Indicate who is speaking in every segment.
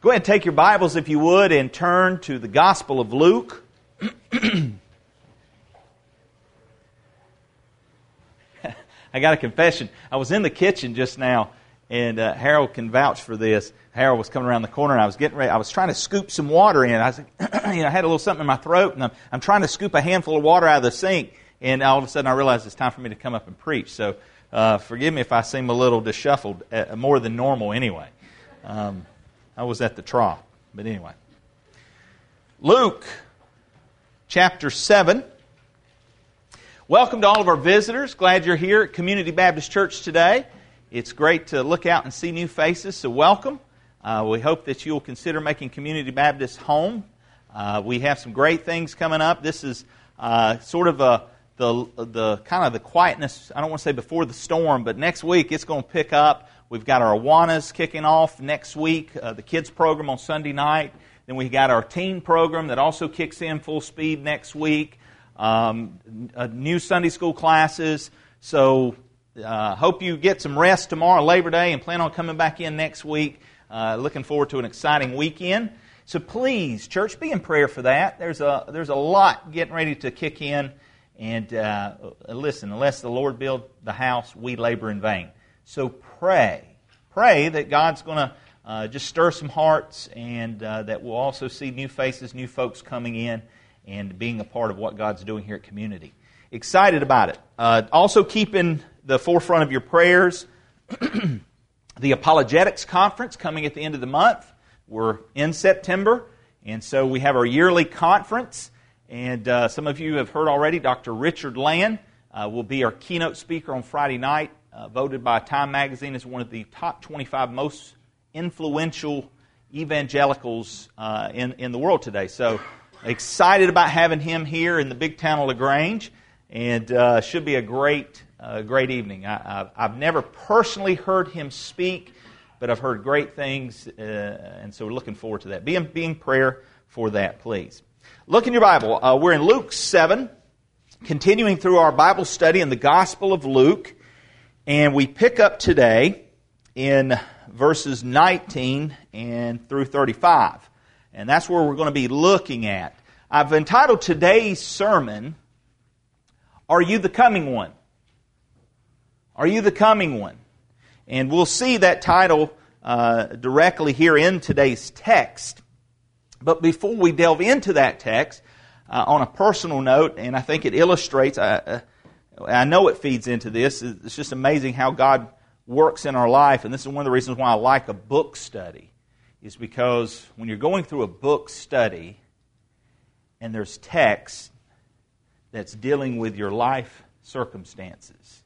Speaker 1: Go ahead and take your Bibles, if you would, and turn to the Gospel of Luke. I got a confession. I was in the kitchen just now, and uh, Harold can vouch for this. Harold was coming around the corner, and I was getting ready. I was trying to scoop some water in. I was, you know, I had a little something in my throat, and I'm, I'm trying to scoop a handful of water out of the sink. And all of a sudden, I realized it's time for me to come up and preach. So, uh, forgive me if I seem a little disheveled, uh, more than normal, anyway. Um, I was at the trough. But anyway. Luke chapter 7. Welcome to all of our visitors. Glad you're here at Community Baptist Church today. It's great to look out and see new faces, so welcome. Uh, we hope that you'll consider making Community Baptist home. Uh, we have some great things coming up. This is uh, sort of a the the kind of the quietness. I don't want to say before the storm, but next week it's going to pick up. We've got our Awanas kicking off next week, uh, the kids program on Sunday night. Then we got our teen program that also kicks in full speed next week. Um, new Sunday school classes. So uh, hope you get some rest tomorrow, Labor Day, and plan on coming back in next week. Uh, looking forward to an exciting weekend. So please, church, be in prayer for that. There's a there's a lot getting ready to kick in, and uh, listen, unless the Lord build the house, we labor in vain. So pray. Pray that God's going to uh, just stir some hearts and uh, that we'll also see new faces, new folks coming in and being a part of what God's doing here at Community. Excited about it. Uh, also, keep in the forefront of your prayers the Apologetics Conference coming at the end of the month. We're in September, and so we have our yearly conference. And uh, some of you have heard already, Dr. Richard Land uh, will be our keynote speaker on Friday night uh, voted by Time Magazine as one of the top 25 most influential evangelicals uh, in, in the world today. So excited about having him here in the big town of LaGrange, and uh, should be a great, uh, great evening. I, have never personally heard him speak, but I've heard great things, uh, and so we're looking forward to that. Be in, be in prayer for that, please. Look in your Bible. Uh, we're in Luke 7, continuing through our Bible study in the Gospel of Luke. And we pick up today in verses 19 and through 35. And that's where we're going to be looking at. I've entitled today's sermon, Are You the Coming One? Are You the Coming One? And we'll see that title uh, directly here in today's text. But before we delve into that text, uh, on a personal note, and I think it illustrates, uh, I know it feeds into this. It's just amazing how God works in our life. And this is one of the reasons why I like a book study, is because when you're going through a book study and there's text that's dealing with your life circumstances,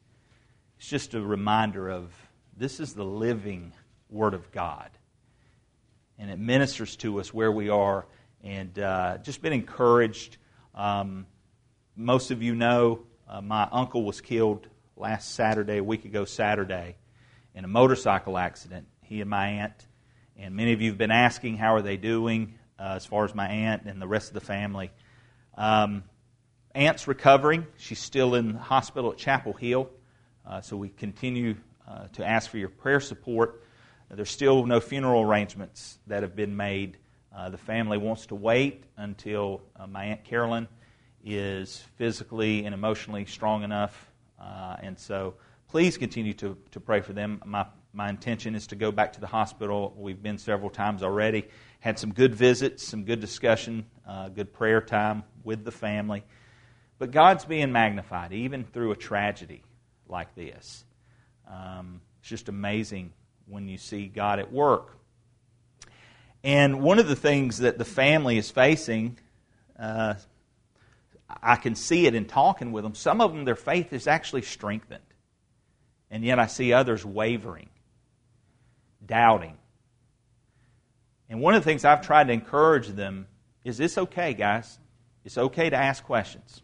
Speaker 1: it's just a reminder of this is the living Word of God. And it ministers to us where we are. And uh, just been encouraged. Um, most of you know uh, my uncle was killed last Saturday, a week ago Saturday, in a motorcycle accident. He and my aunt, and many of you have been asking how are they doing uh, as far as my aunt and the rest of the family. Um, aunt's recovering. She's still in the hospital at Chapel Hill, uh, so we continue uh, to ask for your prayer support. There's still no funeral arrangements that have been made. Uh, the family wants to wait until uh, my aunt Carolyn is physically and emotionally strong enough. Uh, and so please continue to, to pray for them. My, my intention is to go back to the hospital. We've been several times already. Had some good visits, some good discussion, uh, good prayer time with the family. But God's being magnified even through a tragedy like this. Um, it's just amazing when you see God at work. And one of the things that the family is facing, uh, I can see it in talking with them. Some of them, their faith is actually strengthened. And yet I see others wavering, doubting. And one of the things I've tried to encourage them is it's okay, guys. It's okay to ask questions.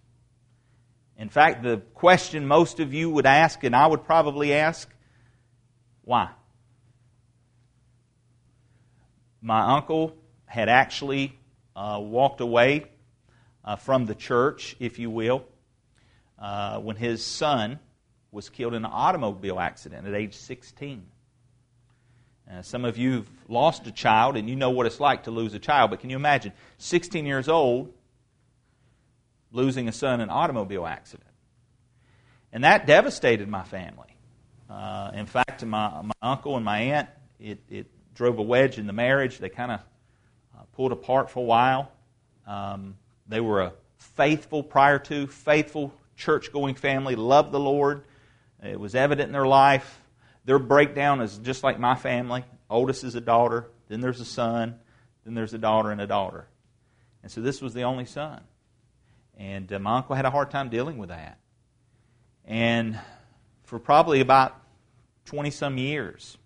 Speaker 1: In fact, the question most of you would ask, and I would probably ask, why? My uncle had actually uh, walked away uh, from the church, if you will, uh, when his son was killed in an automobile accident at age 16. Uh, some of you have lost a child and you know what it's like to lose a child, but can you imagine 16 years old losing a son in an automobile accident? And that devastated my family. Uh, in fact, my, my uncle and my aunt, it, it drove a wedge in the marriage. They kind of uh, pulled apart for a while. Um, they were a faithful, prior to, faithful church going family, loved the Lord. It was evident in their life. Their breakdown is just like my family. Oldest is a daughter, then there's a son, then there's a daughter and a daughter. And so this was the only son. And uh, my uncle had a hard time dealing with that. And for probably about 20 some years,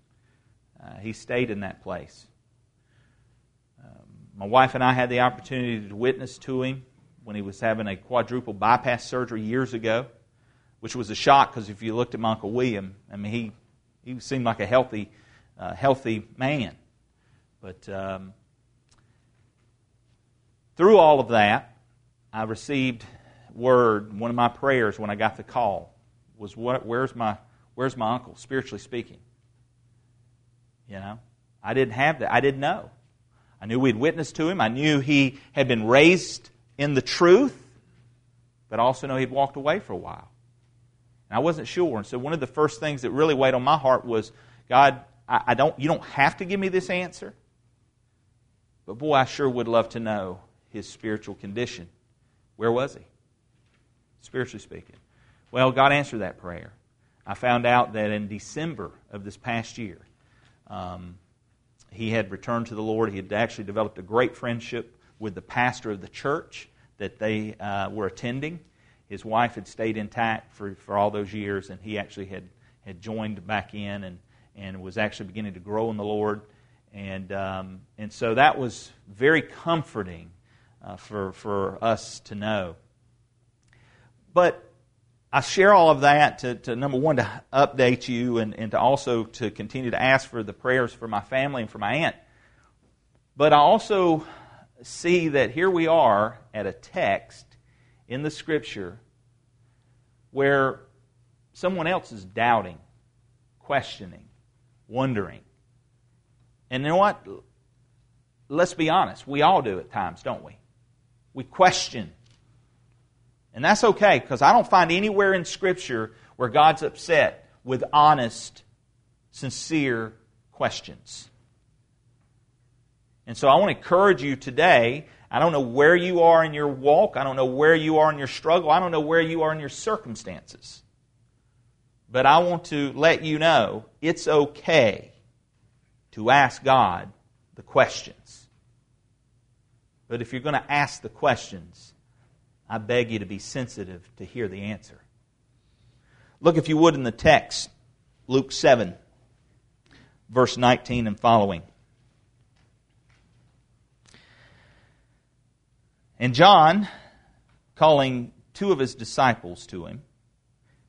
Speaker 1: uh, he stayed in that place. My wife and I had the opportunity to witness to him when he was having a quadruple bypass surgery years ago, which was a shock because if you looked at my Uncle William, I mean, he, he seemed like a healthy, uh, healthy man. But um, through all of that, I received word, one of my prayers when I got the call was, what, where's, my, where's my uncle, spiritually speaking? You know, I didn't have that. I didn't know. I knew we'd witnessed to him. I knew he had been raised in the truth, but I also know he'd walked away for a while. And I wasn't sure. And so one of the first things that really weighed on my heart was, God, I, I don't, you don't have to give me this answer, but boy, I sure would love to know his spiritual condition. Where was he? Spiritually speaking. Well, God answered that prayer. I found out that in December of this past year, um, he had returned to the Lord. He had actually developed a great friendship with the pastor of the church that they uh, were attending. His wife had stayed intact for, for all those years, and he actually had, had joined back in and, and was actually beginning to grow in the Lord. And, um, and so that was very comforting uh, for, for us to know. But I share all of that to, to, number one, to update you and, and to also to continue to ask for the prayers for my family and for my aunt. But I also see that here we are at a text in the Scripture where someone else is doubting, questioning, wondering. And you know what? Let's be honest. We all do at times, don't we? We question. And that's okay because I don't find anywhere in Scripture where God's upset with honest, sincere questions. And so I want to encourage you today. I don't know where you are in your walk. I don't know where you are in your struggle. I don't know where you are in your circumstances. But I want to let you know it's okay to ask God the questions. But if you're going to ask the questions, I beg you to be sensitive to hear the answer. Look, if you would, in the text, Luke 7, verse 19 and following. And John, calling two of his disciples to him,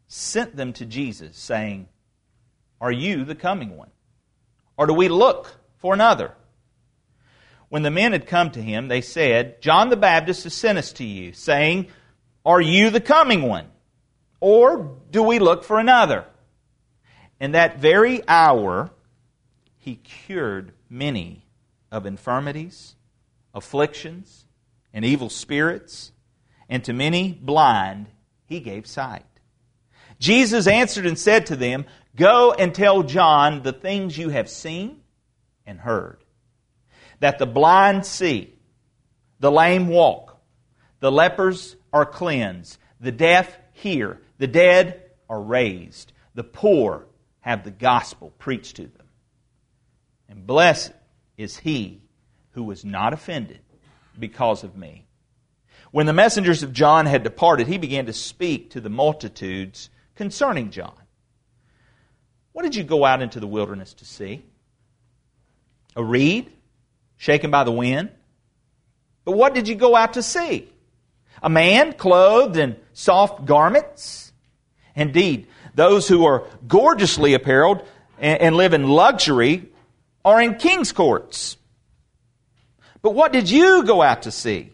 Speaker 1: sent them to Jesus, saying, Are you the coming one? Or do we look for another? When the men had come to him, they said, John the Baptist has sent us to you, saying, Are you the coming one? Or do we look for another? In that very hour, he cured many of infirmities, afflictions, and evil spirits, and to many blind he gave sight. Jesus answered and said to them, Go and tell John the things you have seen and heard. That the blind see, the lame walk, the lepers are cleansed, the deaf hear, the dead are raised, the poor have the gospel preached to them. And blessed is he who was not offended because of me. When the messengers of John had departed, he began to speak to the multitudes concerning John. What did you go out into the wilderness to see? A reed shaken by the wind? But what did you go out to see? A man clothed in soft garments? Indeed, those who are gorgeously apparelled and live in luxury are in king's courts. But what did you go out to see?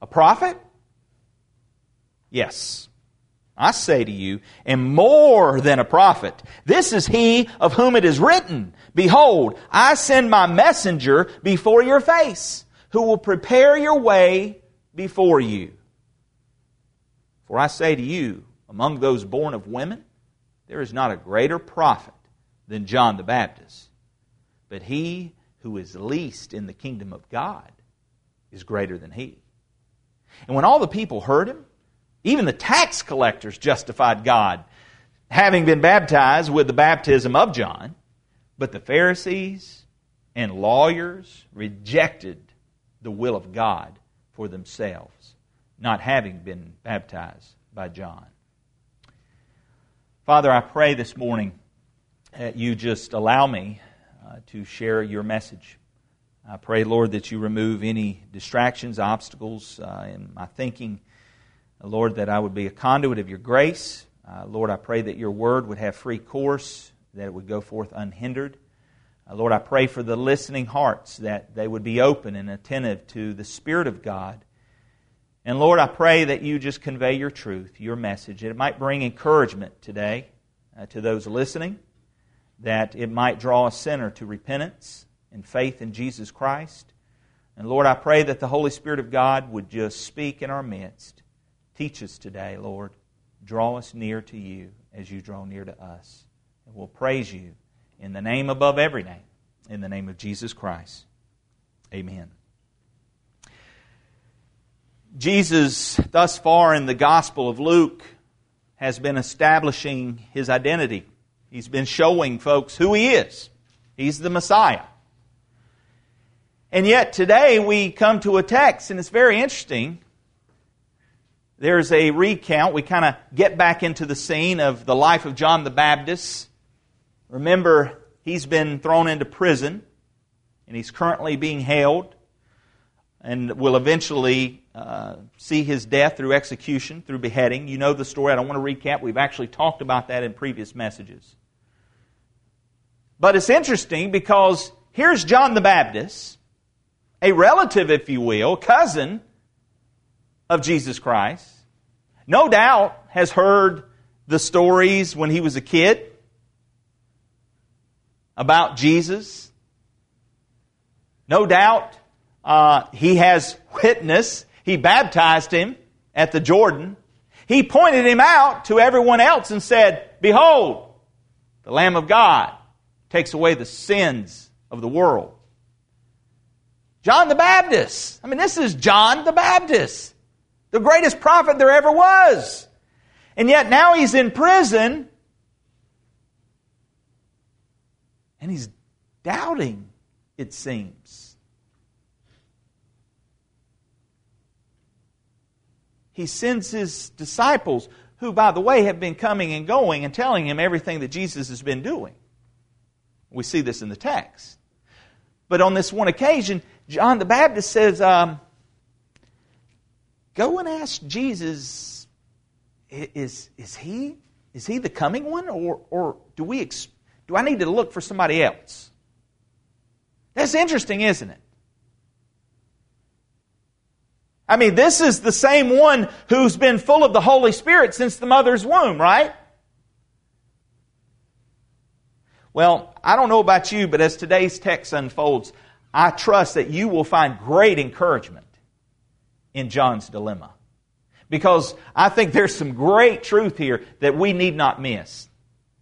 Speaker 1: A prophet? Yes. I say to you, and more than a prophet. This is he of whom it is written, Behold, I send my messenger before your face, who will prepare your way before you. For I say to you, among those born of women, there is not a greater prophet than John the Baptist. But he who is least in the kingdom of God is greater than he. And when all the people heard him, even the tax collectors justified God, having been baptized with the baptism of John. But the Pharisees and lawyers rejected the will of God for themselves, not having been baptized by John. Father, I pray this morning that you just allow me uh, to share your message. I pray, Lord, that you remove any distractions, obstacles uh, in my thinking Lord, that I would be a conduit of your grace. Uh, Lord, I pray that your word would have free course, that it would go forth unhindered. Uh, Lord, I pray for the listening hearts, that they would be open and attentive to the Spirit of God. And Lord, I pray that you just convey your truth, your message, that it might bring encouragement today uh, to those listening, that it might draw a sinner to repentance and faith in Jesus Christ. And Lord, I pray that the Holy Spirit of God would just speak in our midst Teach us today, Lord. Draw us near to you as you draw near to us. And we'll praise you in the name above every name, in the name of Jesus Christ. Amen. Jesus, thus far in the Gospel of Luke, has been establishing his identity. He's been showing folks who he is. He's the Messiah. And yet today we come to a text, and it's very interesting there's a recount. We kind of get back into the scene of the life of John the Baptist. Remember, he's been thrown into prison, and he's currently being held, and will eventually uh, see his death through execution, through beheading. You know the story. I don't want to recap. We've actually talked about that in previous messages. But it's interesting because here's John the Baptist, a relative, if you will, cousin of Jesus Christ. No doubt has heard the stories when he was a kid about Jesus. No doubt uh, he has witnessed. He baptized him at the Jordan. He pointed him out to everyone else and said, Behold, the Lamb of God takes away the sins of the world. John the Baptist. I mean, this is John the Baptist the greatest prophet there ever was. And yet now he's in prison and he's doubting, it seems. He sends his disciples, who, by the way, have been coming and going and telling him everything that Jesus has been doing. We see this in the text. But on this one occasion, John the Baptist says, um, Go and ask Jesus, is, is, he, is he the coming one? Or, or do, we do I need to look for somebody else? That's interesting, isn't it? I mean, this is the same one who's been full of the Holy Spirit since the mother's womb, right? Well, I don't know about you, but as today's text unfolds, I trust that you will find great encouragement in John's dilemma. Because I think there's some great truth here that we need not miss.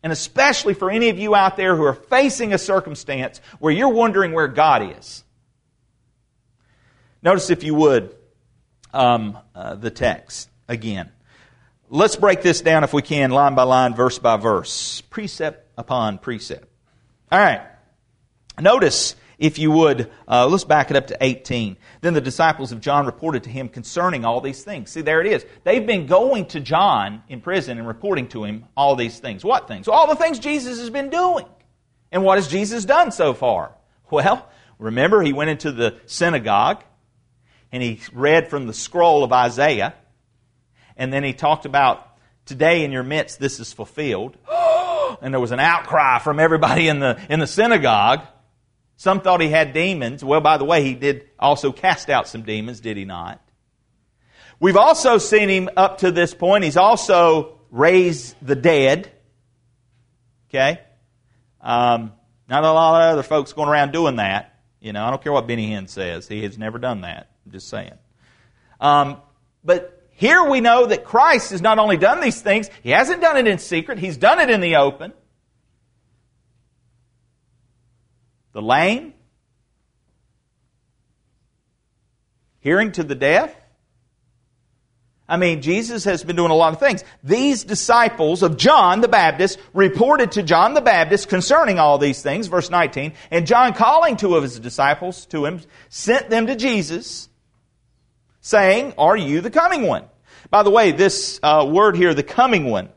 Speaker 1: And especially for any of you out there who are facing a circumstance where you're wondering where God is. Notice, if you would, um, uh, the text again. Let's break this down, if we can, line by line, verse by verse, precept upon precept. All right. Notice if you would, uh, let's back it up to 18. Then the disciples of John reported to him concerning all these things. See, there it is. They've been going to John in prison and reporting to him all these things. What things? All the things Jesus has been doing. And what has Jesus done so far? Well, remember, he went into the synagogue and he read from the scroll of Isaiah. And then he talked about, today in your midst this is fulfilled. and there was an outcry from everybody in the, in the synagogue. Some thought he had demons. Well, by the way, he did also cast out some demons, did he not? We've also seen him up to this point. He's also raised the dead. Okay? Um, not a lot of other folks going around doing that. You know, I don't care what Benny Hinn says. He has never done that. I'm just saying. Um, but here we know that Christ has not only done these things, He hasn't done it in secret, He's done it in the open. The lame, hearing to the deaf, I mean, Jesus has been doing a lot of things. These disciples of John the Baptist reported to John the Baptist concerning all these things, verse 19, and John calling two of his disciples to him, sent them to Jesus, saying, Are you the coming one? By the way, this uh, word here, the coming one,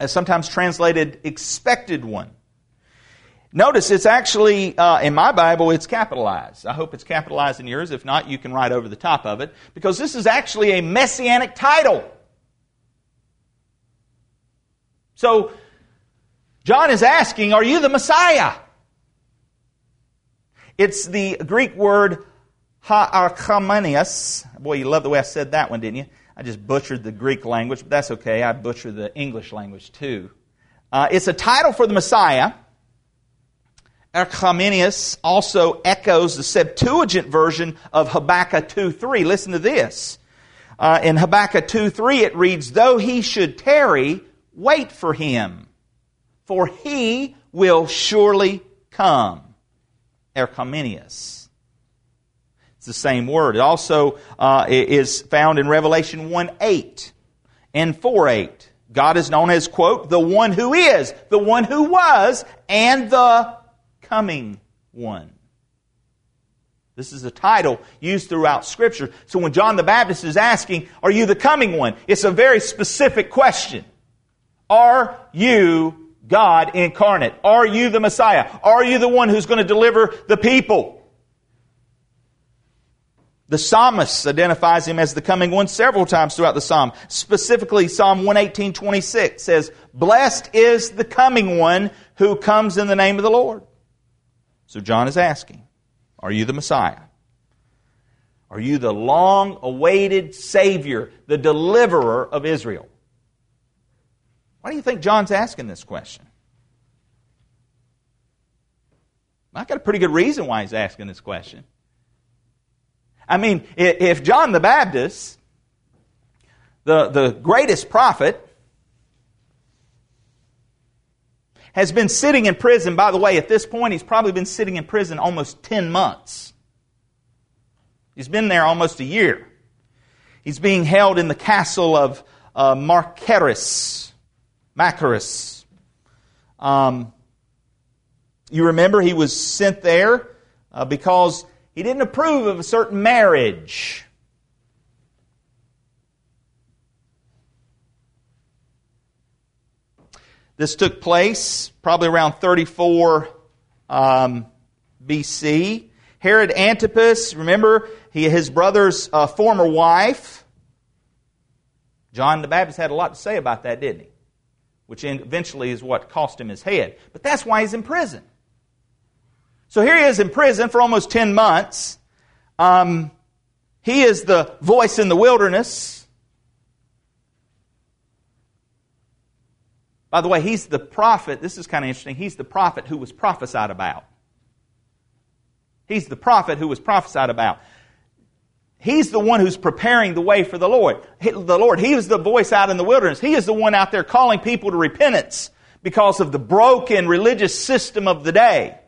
Speaker 1: is sometimes translated expected one. Notice it's actually, uh, in my Bible, it's capitalized. I hope it's capitalized in yours. If not, you can write over the top of it, because this is actually a messianic title. So, John is asking, Are you the Messiah? It's the Greek word ha'archomenius. Boy, you love the way I said that one, didn't you? I just butchered the Greek language, but that's okay. I butchered the English language too. Uh, it's a title for the Messiah. Archomenius also echoes the Septuagint version of Habakkuk 2.3. Listen to this. Uh, in Habakkuk 2.3 it reads, Though he should tarry, wait for him, for he will surely come. Archomenius. It's the same word. It also uh, is found in Revelation 1.8 and 4.8. God is known as, quote, the one who is, the one who was, and the coming one. This is a title used throughout Scripture. So when John the Baptist is asking, Are you the coming one? It's a very specific question. Are you God incarnate? Are you the Messiah? Are you the one who's going to deliver the people? The psalmist identifies him as the coming one several times throughout the psalm. Specifically, Psalm 118, 26 says, Blessed is the coming one who comes in the name of the Lord. So John is asking, Are you the Messiah? Are you the long awaited Savior, the deliverer of Israel? Why do you think John's asking this question? I've got a pretty good reason why he's asking this question. I mean, if John the Baptist, the, the greatest prophet, has been sitting in prison. By the way, at this point, he's probably been sitting in prison almost 10 months. He's been there almost a year. He's being held in the castle of uh, Machaerus. Machaerus. Um, you remember he was sent there uh, because he didn't approve of a certain marriage. This took place probably around 34 um, BC. Herod Antipas, remember, he, his brother's uh, former wife. John the Baptist had a lot to say about that, didn't he? Which eventually is what cost him his head. But that's why he's in prison. So here he is in prison for almost 10 months. Um, he is the voice in the wilderness. By the way, he's the prophet. This is kind of interesting. He's the prophet who was prophesied about. He's the prophet who was prophesied about. He's the one who's preparing the way for the Lord. The Lord, He is the voice out in the wilderness. He is the one out there calling people to repentance because of the broken religious system of the day.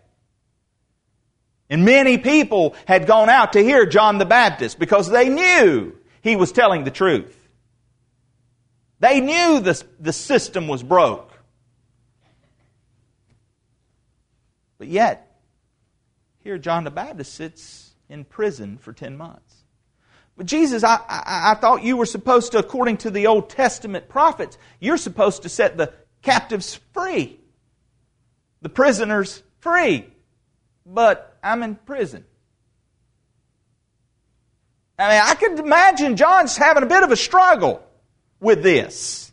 Speaker 1: And many people had gone out to hear John the Baptist because they knew he was telling the truth. They knew the, the system was broke. But yet, here John the Baptist sits in prison for 10 months. But Jesus, I, I, I, thought you were supposed to, according to the Old Testament prophets, you're supposed to set the captives free, the prisoners free. But I'm in prison. I mean, I could imagine John's having a bit of a struggle with this.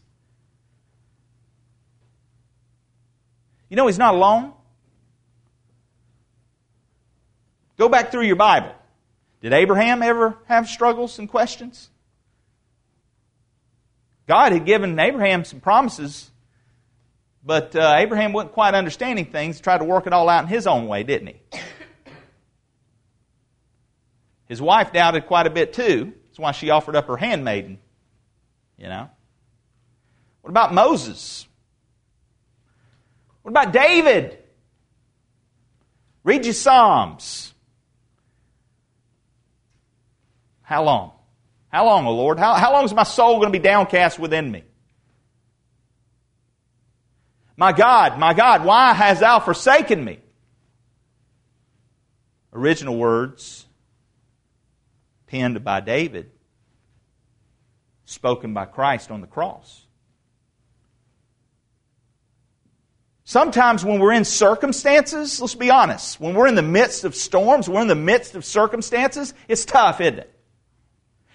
Speaker 1: You know, he's not alone. Go back through your Bible. Did Abraham ever have struggles and questions? God had given Abraham some promises, but uh, Abraham wasn't quite understanding things, tried to work it all out in his own way, didn't he? His wife doubted quite a bit too. That's why she offered up her handmaiden. You know? What about Moses? What about David? Read your Psalms. How long? How long, O Lord? How, how long is my soul going to be downcast within me? My God, my God, why hast thou forsaken me? Original words penned by David, spoken by Christ on the cross. Sometimes when we're in circumstances, let's be honest, when we're in the midst of storms, we're in the midst of circumstances, it's tough, isn't it?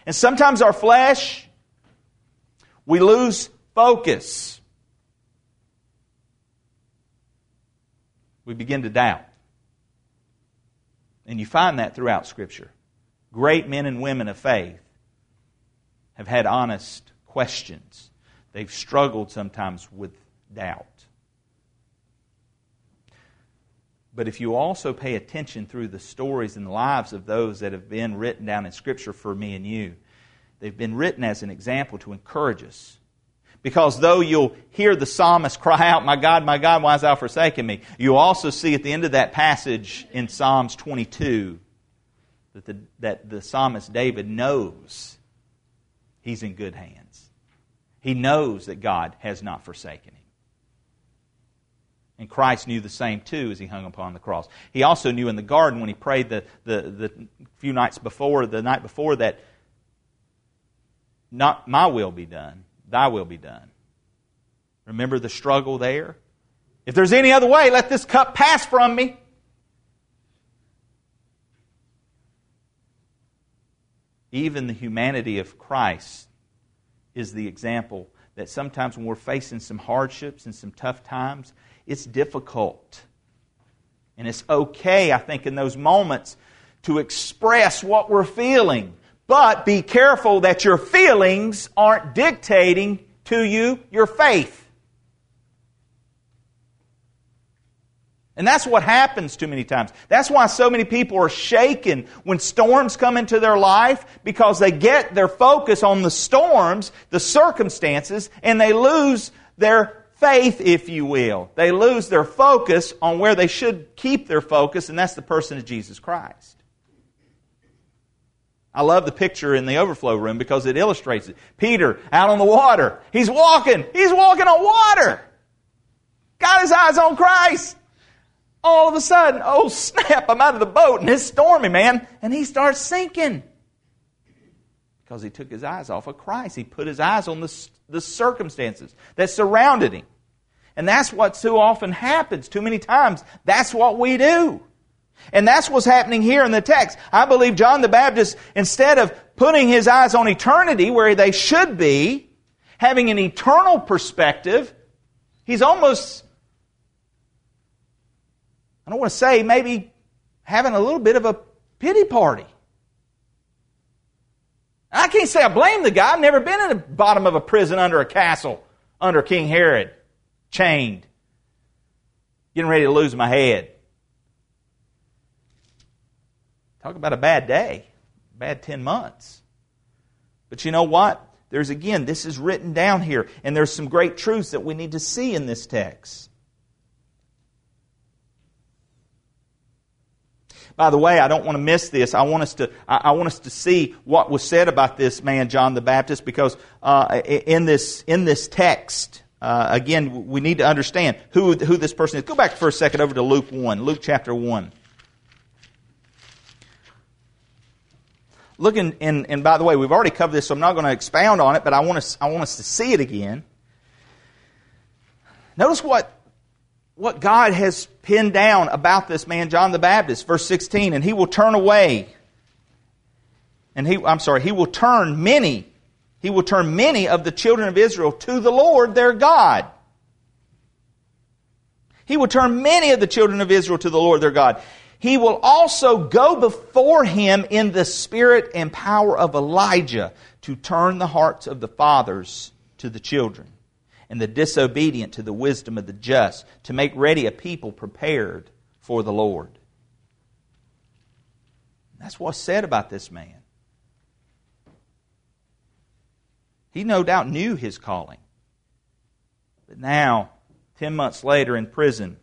Speaker 1: And sometimes our flesh, we lose focus. We begin to doubt. And you find that throughout Scripture. Great men and women of faith have had honest questions. They've struggled sometimes with doubt. But if you also pay attention through the stories and lives of those that have been written down in Scripture for me and you, they've been written as an example to encourage us. Because though you'll hear the psalmist cry out, My God, my God, why hast thou forsaken me? You also see at the end of that passage in Psalms 22 that the, that the psalmist David knows he's in good hands. He knows that God has not forsaken him. And Christ knew the same too as he hung upon the cross. He also knew in the garden when he prayed the, the, the few nights before, the night before, that not my will be done, thy will be done. Remember the struggle there? If there's any other way, let this cup pass from me. Even the humanity of Christ is the example that sometimes when we're facing some hardships and some tough times, it's difficult. And it's okay, I think, in those moments to express what we're feeling. But be careful that your feelings aren't dictating to you your faith. And that's what happens too many times. That's why so many people are shaken when storms come into their life because they get their focus on the storms, the circumstances, and they lose their faith, if you will. They lose their focus on where they should keep their focus, and that's the person of Jesus Christ. I love the picture in the overflow room because it illustrates it. Peter out on the water. He's walking. He's walking on water. Got his eyes on Christ. All of a sudden, oh snap, I'm out of the boat and it's stormy, man. And he starts sinking because he took his eyes off of Christ. He put his eyes on the, the circumstances that surrounded him. And that's what so often happens. Too many times, that's what we do. And that's what's happening here in the text. I believe John the Baptist, instead of putting his eyes on eternity where they should be, having an eternal perspective, he's almost, I don't want to say, maybe having a little bit of a pity party. I can't say I blame the guy. I've never been in the bottom of a prison under a castle under King Herod, chained, getting ready to lose my head. Talk about a bad day, bad 10 months. But you know what? There's again, this is written down here, and there's some great truths that we need to see in this text. By the way, I don't want to miss this. I want us to, I want us to see what was said about this man, John the Baptist, because uh, in, this, in this text, uh, again, we need to understand who, who this person is. Go back for a second over to Luke 1, Luke chapter 1. Looking, and, and by the way, we've already covered this, so I'm not going to expound on it, but I want, us, I want us to see it again. Notice what what God has pinned down about this man, John the Baptist. Verse 16, and he will turn away. And he, I'm sorry, he will turn many, he will turn many of the children of Israel to the Lord their God. He will turn many of the children of Israel to the Lord their God. He will also go before him in the spirit and power of Elijah to turn the hearts of the fathers to the children, and the disobedient to the wisdom of the just, to make ready a people prepared for the Lord. That's what's said about this man. He no doubt knew his calling. But now, 10 months later in prison,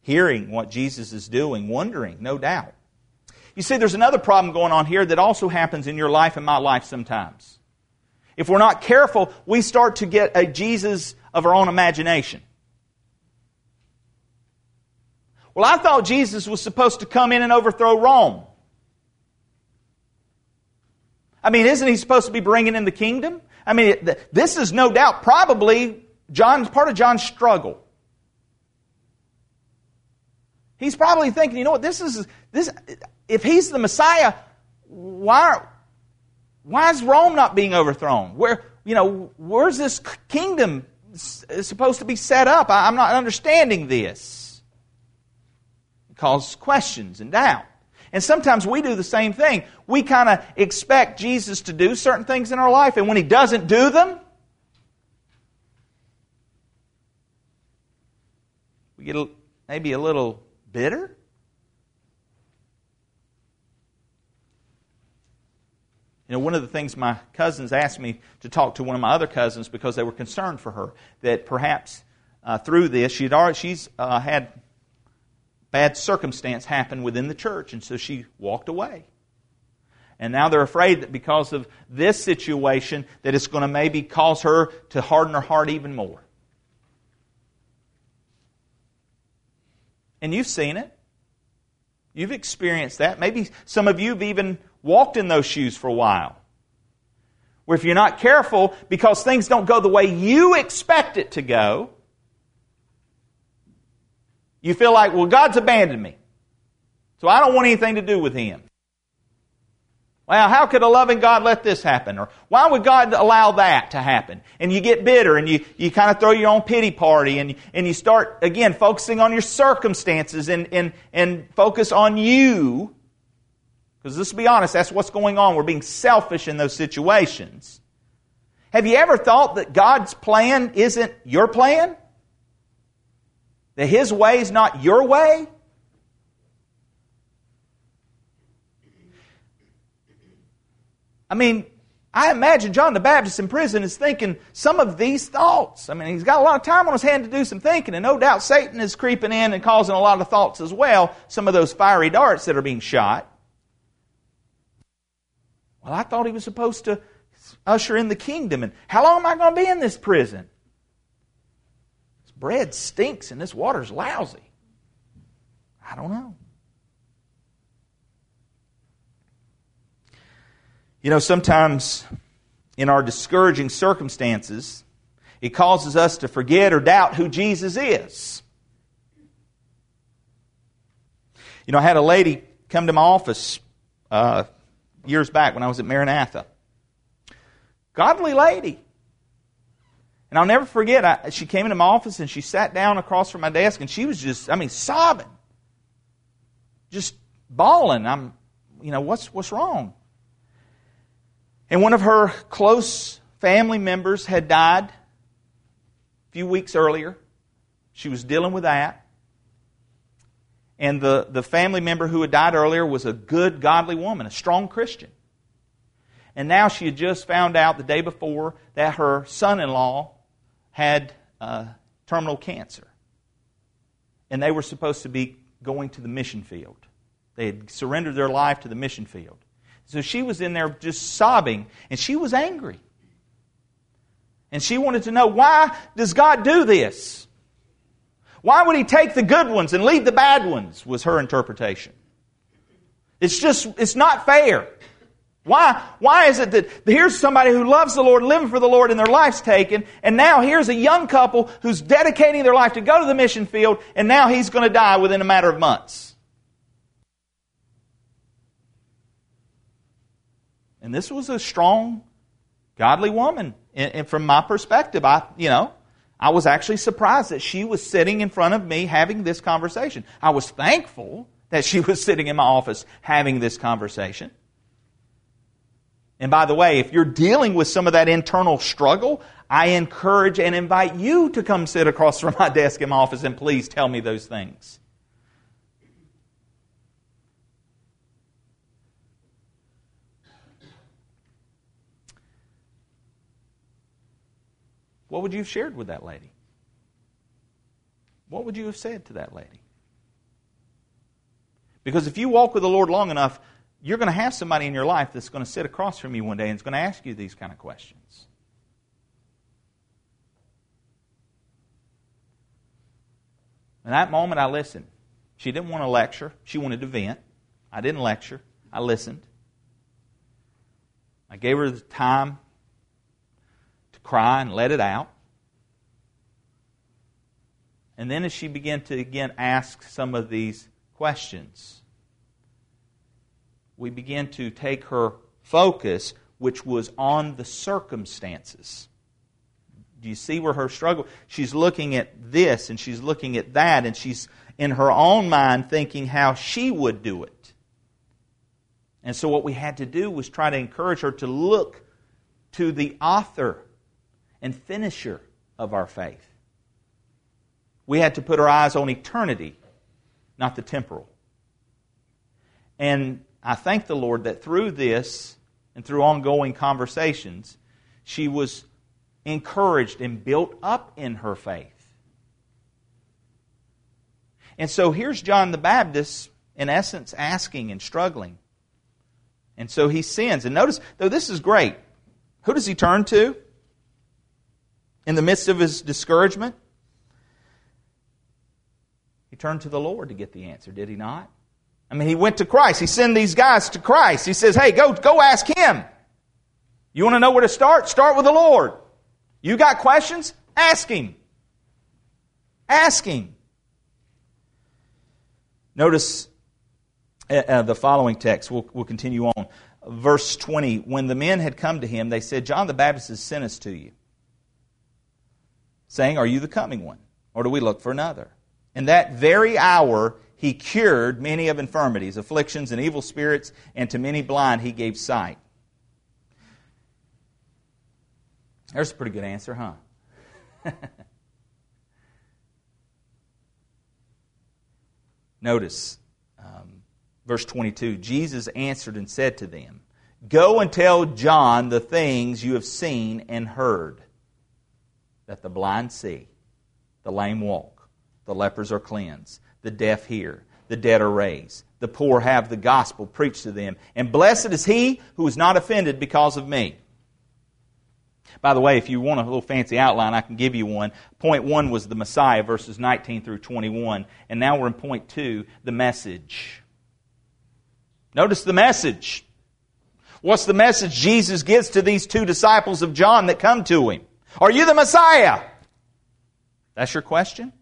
Speaker 1: hearing what Jesus is doing, wondering, no doubt. You see, there's another problem going on here that also happens in your life and my life sometimes. If we're not careful, we start to get a Jesus of our own imagination. Well, I thought Jesus was supposed to come in and overthrow Rome. I mean, isn't he supposed to be bringing in the kingdom? I mean, this is no doubt probably John's part of John's struggle. He's probably thinking, you know what, this is this if he's the Messiah, why why is Rome not being overthrown? Where you know, where's this kingdom supposed to be set up? I'm not understanding this cause questions and doubt. And sometimes we do the same thing. We kind of expect Jesus to do certain things in our life, and when he doesn't do them, we get maybe a little bitter. You know, one of the things my cousins asked me to talk to one of my other cousins because they were concerned for her that perhaps uh, through this she'd already, she's uh, had bad circumstance happen within the church, and so she walked away. And now they're afraid that because of this situation, that it's going to maybe cause her to harden her heart even more. And you've seen it. You've experienced that. Maybe some of you have even walked in those shoes for a while. Where if you're not careful, because things don't go the way you expect it to go, you feel like, well, God's abandoned me. So I don't want anything to do with Him. Well, how could a loving God let this happen? Or why would God allow that to happen? And you get bitter and you, you kind of throw your own pity party and, and you start, again, focusing on your circumstances and, and, and focus on you. Because let's be honest, that's what's going on. We're being selfish in those situations. Have you ever thought that God's plan isn't your plan? That His way is not your way? I mean, I imagine John the Baptist in prison is thinking some of these thoughts. I mean, he's got a lot of time on his hand to do some thinking, and no doubt Satan is creeping in and causing a lot of thoughts as well, some of those fiery darts that are being shot. Well, I thought he was supposed to usher in the kingdom, and how long am I going to be in this prison? This bread stinks and this water's lousy. I don't know. You know, sometimes in our discouraging circumstances, it causes us to forget or doubt who Jesus is. You know, I had a lady come to my office uh, years back when I was at Maranatha. Godly lady. And I'll never forget, I, she came into my office and she sat down across from my desk and she was just, I mean, sobbing. Just bawling. I'm, you know, what's, what's wrong? And one of her close family members had died a few weeks earlier. She was dealing with that. And the, the family member who had died earlier was a good, godly woman, a strong Christian. And now she had just found out the day before that her son in law had uh, terminal cancer. And they were supposed to be going to the mission field. They had surrendered their life to the mission field. So she was in there just sobbing, and she was angry. And she wanted to know why does God do this? Why would He take the good ones and leave the bad ones? Was her interpretation. It's just, it's not fair. Why, why is it that here's somebody who loves the Lord, living for the Lord, and their life's taken, and now here's a young couple who's dedicating their life to go to the mission field, and now he's going to die within a matter of months? And this was a strong, godly woman. And, from my perspective, I, you know, I was actually surprised that she was sitting in front of me having this conversation. I was thankful that she was sitting in my office having this conversation. And by the way, if you're dealing with some of that internal struggle, I encourage and invite you to come sit across from my desk in my office and please tell me those things. What would you have shared with that lady? What would you have said to that lady? Because if you walk with the Lord long enough, you're going to have somebody in your life that's going to sit across from you one day and is going to ask you these kind of questions. In that moment, I listened. She didn't want to lecture, she wanted to vent. I didn't lecture, I listened. I gave her the time cry and let it out. And then, as she began to again ask some of these questions, we begin to take her focus, which was on the circumstances. Do you see where her struggle? She's looking at this and she's looking at that, and she's in her own mind thinking how she would do it. And so, what we had to do was try to encourage her to look to the author and finisher of our faith. We had to put our eyes on eternity, not the temporal. And I thank the Lord that through this and through ongoing conversations, she was encouraged and built up in her faith. And so here's John the Baptist, in essence, asking and struggling. And so he sins. And notice, though this is great, who does he turn to in the midst of his discouragement? He turned to the Lord to get the answer, did he not? I mean, he went to Christ. He sent these guys to Christ. He says, hey, go, go ask him. You want to know where to start? Start with the Lord. You got questions? Ask him. Ask him. Notice uh, uh, the following text. We'll, we'll continue on. Verse 20 When the men had come to him, they said, John the Baptist has sent us to you, saying, Are you the coming one? Or do we look for another? In that very hour, he cured many of infirmities, afflictions, and evil spirits, and to many blind he gave sight. There's a pretty good answer, huh? Notice um, verse 22 Jesus answered and said to them, Go and tell John the things you have seen and heard that the blind see, the lame walk, the lepers are cleansed the deaf hear, the dead are raised, the poor have the gospel preached to them, and blessed is he who is not offended because of me. By the way, if you want a little fancy outline, I can give you one. Point one was the Messiah, verses 19 through 21. And now we're in point two, the message. Notice the message. What's the message Jesus gives to these two disciples of John that come to him? Are you the Messiah? That's your question?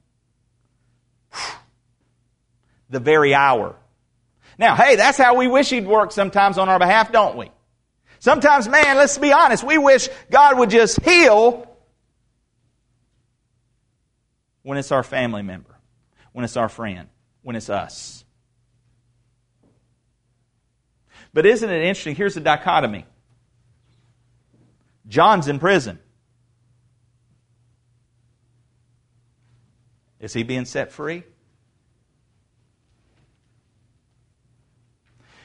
Speaker 1: the very hour. Now, hey, that's how we wish He'd work sometimes on our behalf, don't we? Sometimes, man, let's be honest, we wish God would just heal when it's our family member, when it's our friend, when it's us. But isn't it interesting? Here's the dichotomy John's in prison. Is he being set free?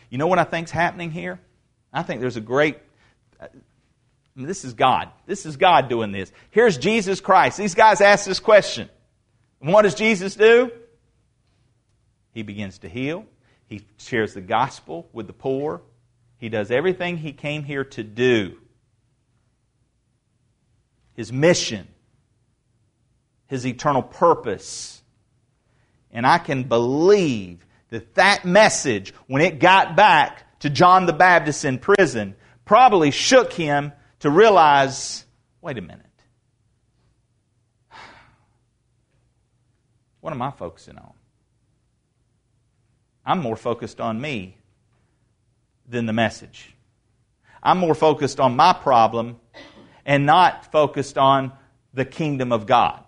Speaker 1: You know what I think's happening here? I think there's a great. I mean, this is God. This is God doing this. Here's Jesus Christ. These guys ask this question. And what does Jesus do? He begins to heal. He shares the gospel with the poor. He does everything he came here to do. His mission, his eternal purpose. And I can believe that that message, when it got back to John the Baptist in prison, probably shook him to realize wait a minute. What am I focusing on? I'm more focused on me than the message. I'm more focused on my problem and not focused on the kingdom of God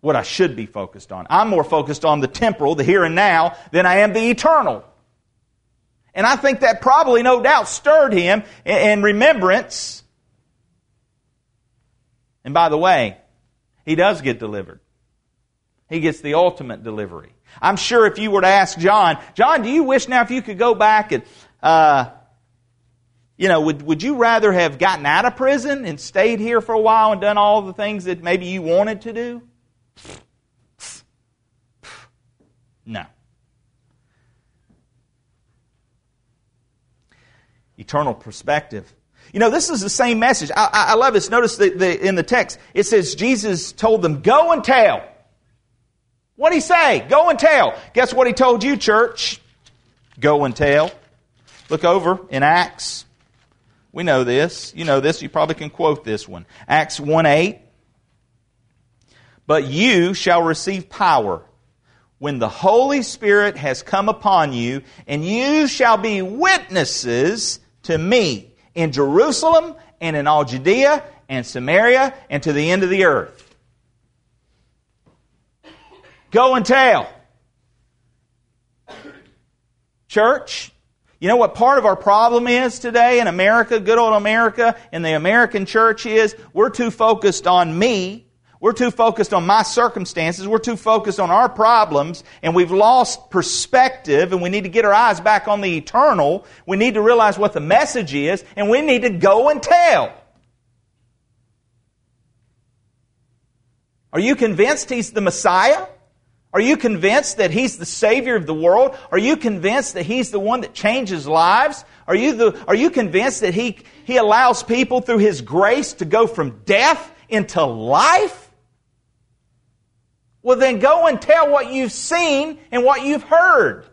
Speaker 1: what I should be focused on. I'm more focused on the temporal, the here and now, than I am the eternal. And I think that probably, no doubt, stirred him in remembrance. And by the way, he does get delivered. He gets the ultimate delivery. I'm sure if you were to ask John, John, do you wish now if you could go back and, uh, you know, would, would you rather have gotten out of prison and stayed here for a while and done all the things that maybe you wanted to do? No. Eternal perspective. You know, this is the same message. I, I love this. Notice that the, in the text, it says Jesus told them, Go and tell. What did he say? Go and tell. Guess what he told you, church? Go and tell. Look over in Acts. We know this. You know this. You probably can quote this one. Acts 1 8. But you shall receive power when the Holy Spirit has come upon you, and you shall be witnesses to me in Jerusalem and in all Judea and Samaria and to the end of the earth. Go and tell. Church, you know what part of our problem is today in America, good old America, in the American church is we're too focused on me. We're too focused on my circumstances. We're too focused on our problems and we've lost perspective and we need to get our eyes back on the eternal. We need to realize what the message is and we need to go and tell. Are you convinced he's the Messiah? Are you convinced that He's the Savior of the world? Are you convinced that He's the one that changes lives? Are you, the, are you convinced that he, he allows people through His grace to go from death into life? Well, then go and tell what you've seen and what you've heard.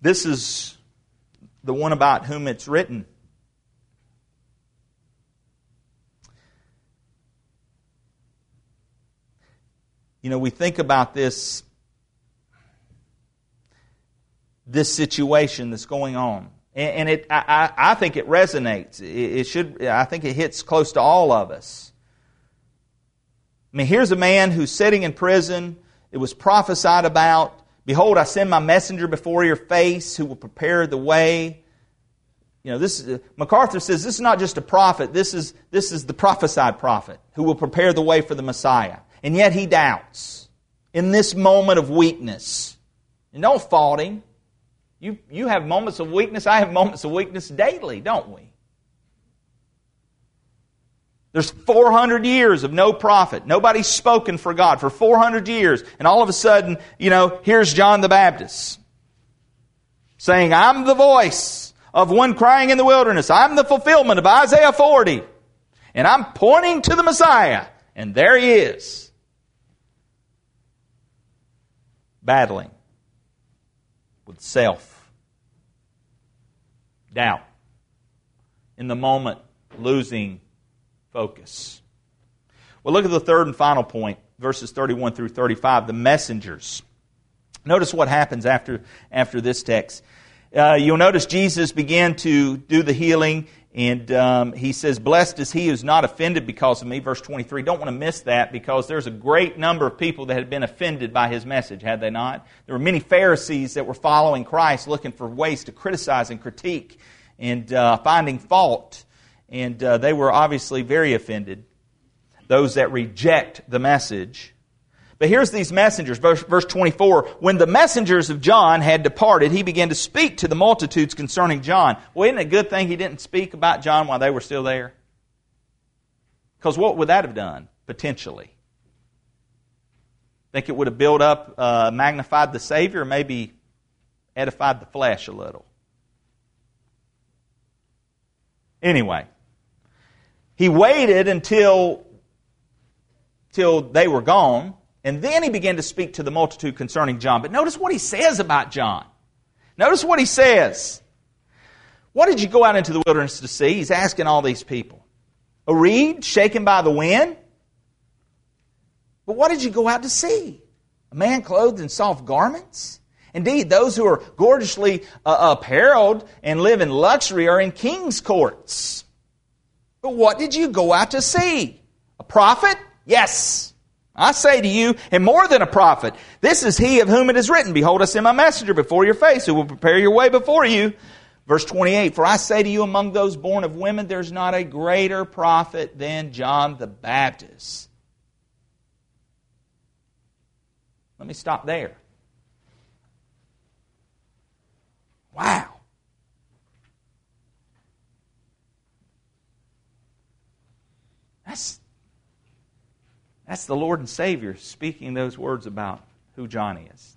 Speaker 1: This is the one about whom it's written. You know, we think about this this situation that's going on. And, it, I, I, think it resonates. It, should, I think it hits close to all of us. I mean, here's a man who's sitting in prison. It was prophesied about. Behold, I send my messenger before your face who will prepare the way. You know, this is, MacArthur says this is not just a prophet, this is, this is the prophesied prophet who will prepare the way for the Messiah. And yet he doubts in this moment of weakness. And don't fault him. You, you have moments of weakness. I have moments of weakness daily, don't we? There's 400 years of no prophet. Nobody's spoken for God for 400 years. And all of a sudden, you know, here's John the Baptist saying, I'm the voice of one crying in the wilderness. I'm the fulfillment of Isaiah 40. And I'm pointing to the Messiah. And there he is. Battling with self, doubt, in the moment, losing focus. Well, look at the third and final point, verses 31 through 35, the messengers. Notice what happens after, after this text. Uh, you'll notice Jesus began to do the healing, and um, he says, Blessed is he who's not offended because of me. Verse 23. Don't want to miss that because there's a great number of people that had been offended by his message, had they not? There were many Pharisees that were following Christ, looking for ways to criticize and critique and uh, finding fault and uh, they were obviously very offended, those that reject the message. But here's these messengers, verse, verse 24. When the messengers of John had departed, he began to speak to the multitudes concerning John. Well, isn't it a good thing he didn't speak about John while they were still there? Because what would that have done, potentially? Think it would have built up, uh, magnified the Savior, maybe edified the flesh a little? Anyway, he waited until, till they were gone, and then he began to speak to the multitude concerning John. But notice what he says about John. Notice what he says. What did you go out into the wilderness to see? He's asking all these people. A reed shaken by the wind? But what did you go out to see? A man clothed in soft garments? Indeed, those who are gorgeously uh, apparelled and live in luxury are in king's courts. But what did you go out to see? A prophet? Yes. I say to you, and more than a prophet, this is he of whom it is written, Behold, I send my messenger before your face, who will prepare your way before you. Verse 28, For I say to you, among those born of women, there's not a greater prophet than John the Baptist. Let me stop there. Wow. That's, that's the Lord and Savior speaking those words about who John is.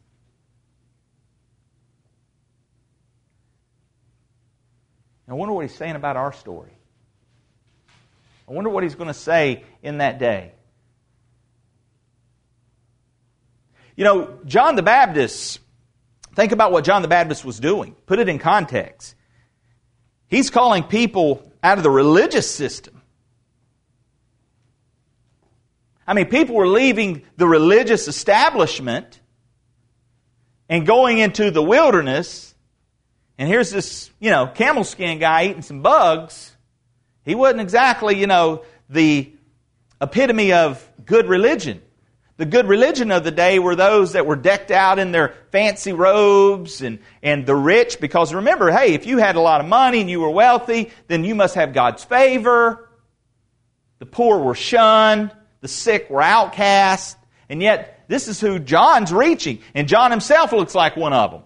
Speaker 1: I wonder what he's saying about our story. I wonder what he's going to say in that day. You know, John the Baptist, think about what John the Baptist was doing. Put it in context. He's calling people out of the religious system. I mean, people were leaving the religious establishment and going into the wilderness and here's this, you know, camel skin guy eating some bugs. He wasn't exactly, you know, the epitome of good religion. The good religion of the day were those that were decked out in their fancy robes and, and the rich, because remember, hey, if you had a lot of money and you were wealthy, then you must have God's favor. The poor were shunned, the sick were outcast, and yet this is who John's reaching, and John himself looks like one of them.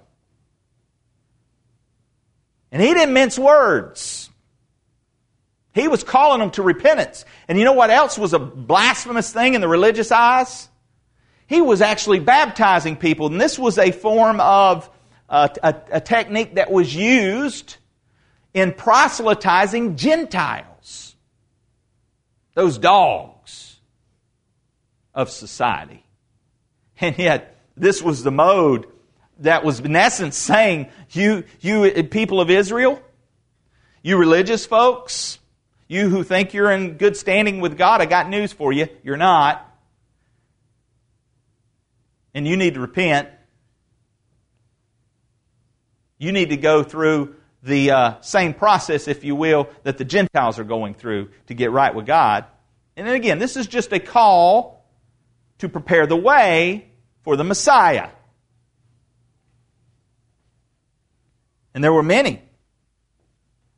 Speaker 1: And he didn't mince words. He was calling them to repentance. And you know what else was a blasphemous thing in the religious eyes? He was actually baptizing people. And this was a form of uh, a, a technique that was used in proselytizing Gentiles. Those dogs of society. And yet, this was the mode that was in essence saying, you, you people of Israel, you religious folks, you who think you're in good standing with God, I got news for you. You're not. And you need to repent. You need to go through the uh, same process, if you will, that the Gentiles are going through to get right with God. And then again, this is just a call to prepare the way for the Messiah. And there were many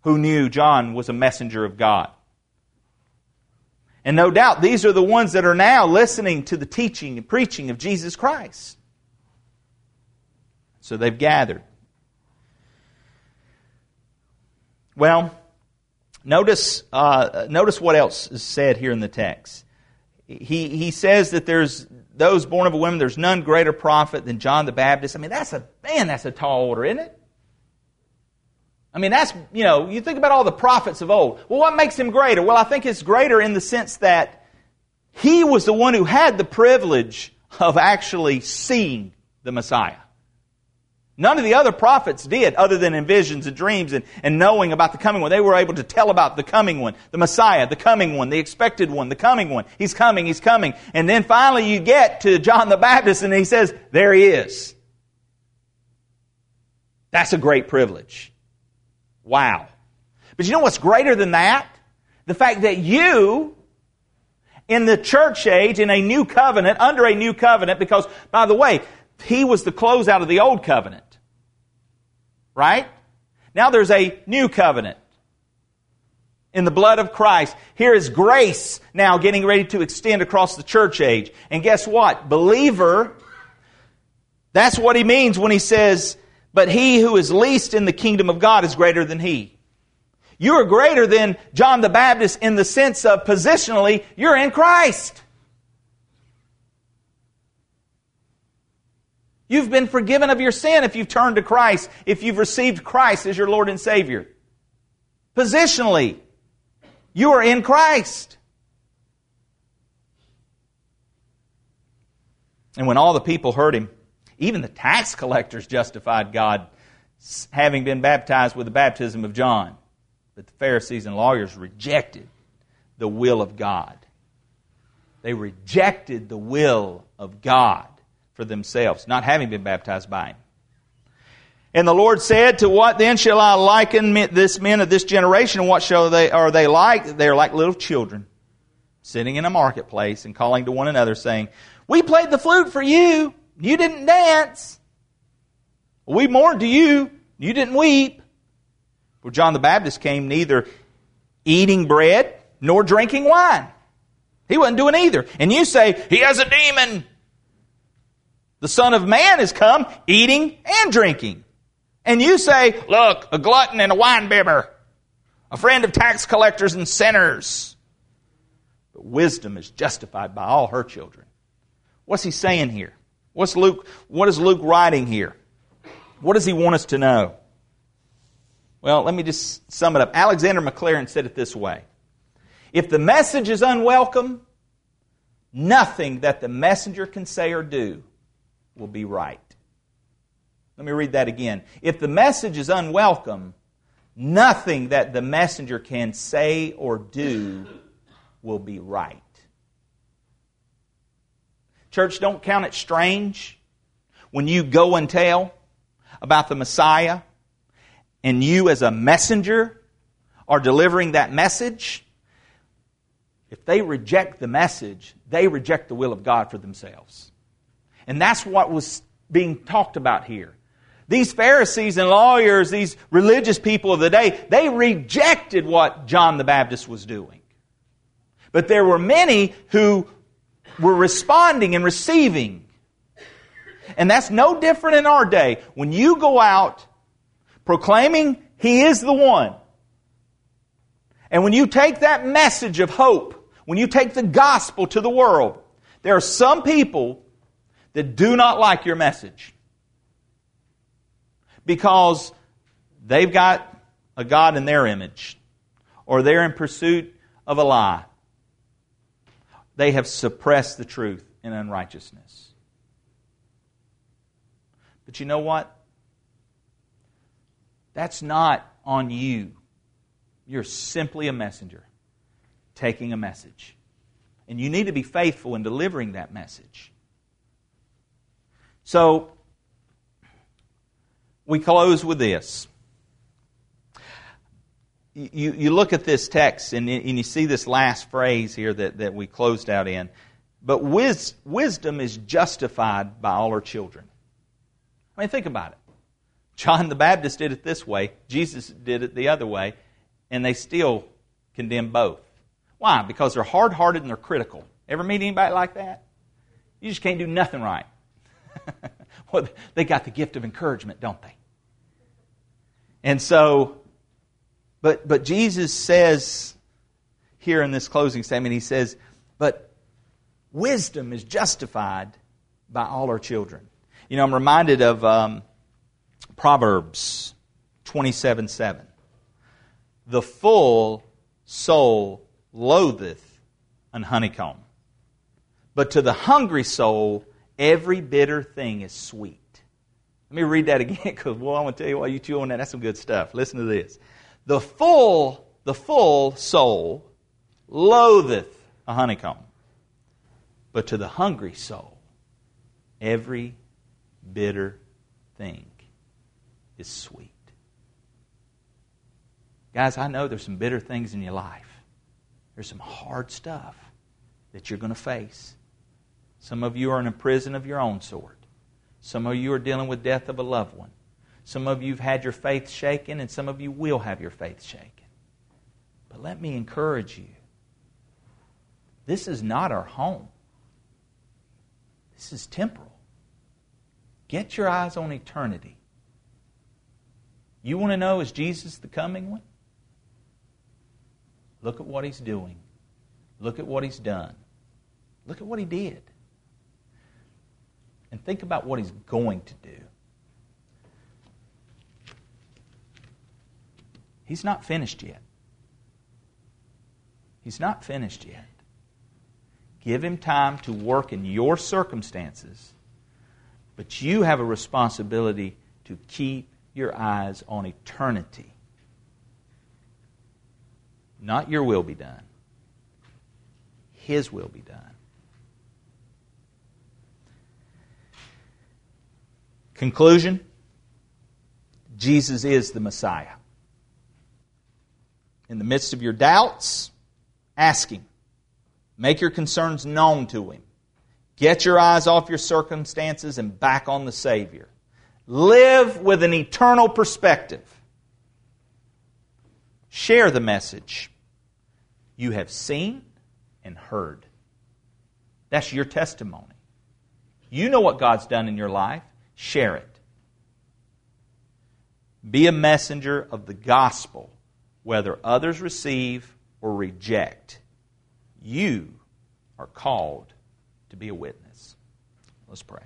Speaker 1: who knew John was a messenger of God. And no doubt these are the ones that are now listening to the teaching and preaching of Jesus Christ. So they've gathered. Well, notice, uh, notice what else is said here in the text. He, he says that there's those born of a woman, there's none greater prophet than John the Baptist. I mean, that's a, man, that's a tall order, isn't it? I mean, that's, you know, you think about all the prophets of old. Well, what makes him greater? Well, I think it's greater in the sense that he was the one who had the privilege of actually seeing the Messiah. None of the other prophets did, other than in visions and dreams and, and knowing about the coming one. They were able to tell about the coming one, the Messiah, the coming one, the expected one, the coming one. He's coming, he's coming. And then finally you get to John the Baptist and he says, There he is. That's a great privilege. Wow. But you know what's greater than that? The fact that you, in the church age, in a new covenant, under a new covenant, because, by the way, he was the closeout of the old covenant. Right? Now there's a new covenant in the blood of Christ. Here is grace now getting ready to extend across the church age. And guess what? Believer, that's what he means when he says, but he who is least in the kingdom of God is greater than he. You are greater than John the Baptist in the sense of positionally, you're in Christ. You've been forgiven of your sin if you've turned to Christ, if you've received Christ as your Lord and Savior. Positionally, you are in Christ. And when all the people heard him, even the tax collectors justified God having been baptized with the baptism of John. But the Pharisees and lawyers rejected the will of God. They rejected the will of God for themselves, not having been baptized by Him. And the Lord said, To what then shall I liken this men of this generation? What shall they, are they like? They are like little children sitting in a marketplace and calling to one another, saying, We played the flute for you, you didn't dance. We mourned to you, you didn't weep. For John the Baptist came neither eating bread nor drinking wine. He wasn't doing either. And you say, He has a demon. The Son of Man has come eating and drinking. And you say, Look, a glutton and a winebibber, a friend of tax collectors and sinners. But wisdom is justified by all her children. What's he saying here? What's Luke, what is Luke writing here? What does he want us to know? Well, let me just sum it up. Alexander Maclaren said it this way If the message is unwelcome, nothing that the messenger can say or do will be right. Let me read that again. If the message is unwelcome, nothing that the messenger can say or do will be right. Church, don't count it strange when you go and tell about the Messiah and you, as a messenger, are delivering that message. If they reject the message, they reject the will of God for themselves. And that's what was being talked about here. These Pharisees and lawyers, these religious people of the day, they rejected what John the Baptist was doing. But there were many who were responding and receiving. And that's no different in our day. When you go out proclaiming He is the one, and when you take that message of hope, when you take the gospel to the world, there are some people that do not like your message because they've got a God in their image or they're in pursuit of a lie. They have suppressed the truth in unrighteousness. But you know what? That's not on you. You're simply a messenger taking a message. And you need to be faithful in delivering that message. So, we close with this. You, you look at this text and, and you see this last phrase here that, that we closed out in. But wis, wisdom is justified by all her children. I mean, think about it. John the Baptist did it this way, Jesus did it the other way, and they still condemn both. Why? Because they're hard hearted and they're critical. Ever meet anybody like that? You just can't do nothing right. well, they got the gift of encouragement, don't they? And so, but, but Jesus says here in this closing statement, he says, but wisdom is justified by all our children. You know, I'm reminded of um, Proverbs 27 7. The full soul loatheth an honeycomb, but to the hungry soul, every bitter thing is sweet. Let me read that again because, well, I'm going to tell you why you chew on that. That's some good stuff. Listen to this. The full, the full soul loatheth a honeycomb, but to the hungry soul, every bitter thing is sweet. Guys, I know there's some bitter things in your life. There's some hard stuff that you're going to face. Some of you are in a prison of your own sort. Some of you are dealing with death of a loved one. Some of you have had your faith shaken, and some of you will have your faith shaken. But let me encourage you this is not our home, this is temporal. Get your eyes on eternity. You want to know, is Jesus the coming one? Look at what he's doing. Look at what he's done. Look at what he did. And think about what he's going to do. He's not finished yet. He's not finished yet. Give him time to work in your circumstances, but you have a responsibility to keep your eyes on eternity. Not your will be done, His will be done. Conclusion Jesus is the Messiah. In the midst of your doubts, ask Him Make your concerns known to Him. Get your eyes off your circumstances and back on the Savior. Live with an eternal perspective. Share the message you have seen and heard. That's your testimony. You know what God's done in your life. Share it. Be a messenger of the gospel, whether others receive or reject. You are called to be a witness. Let's pray.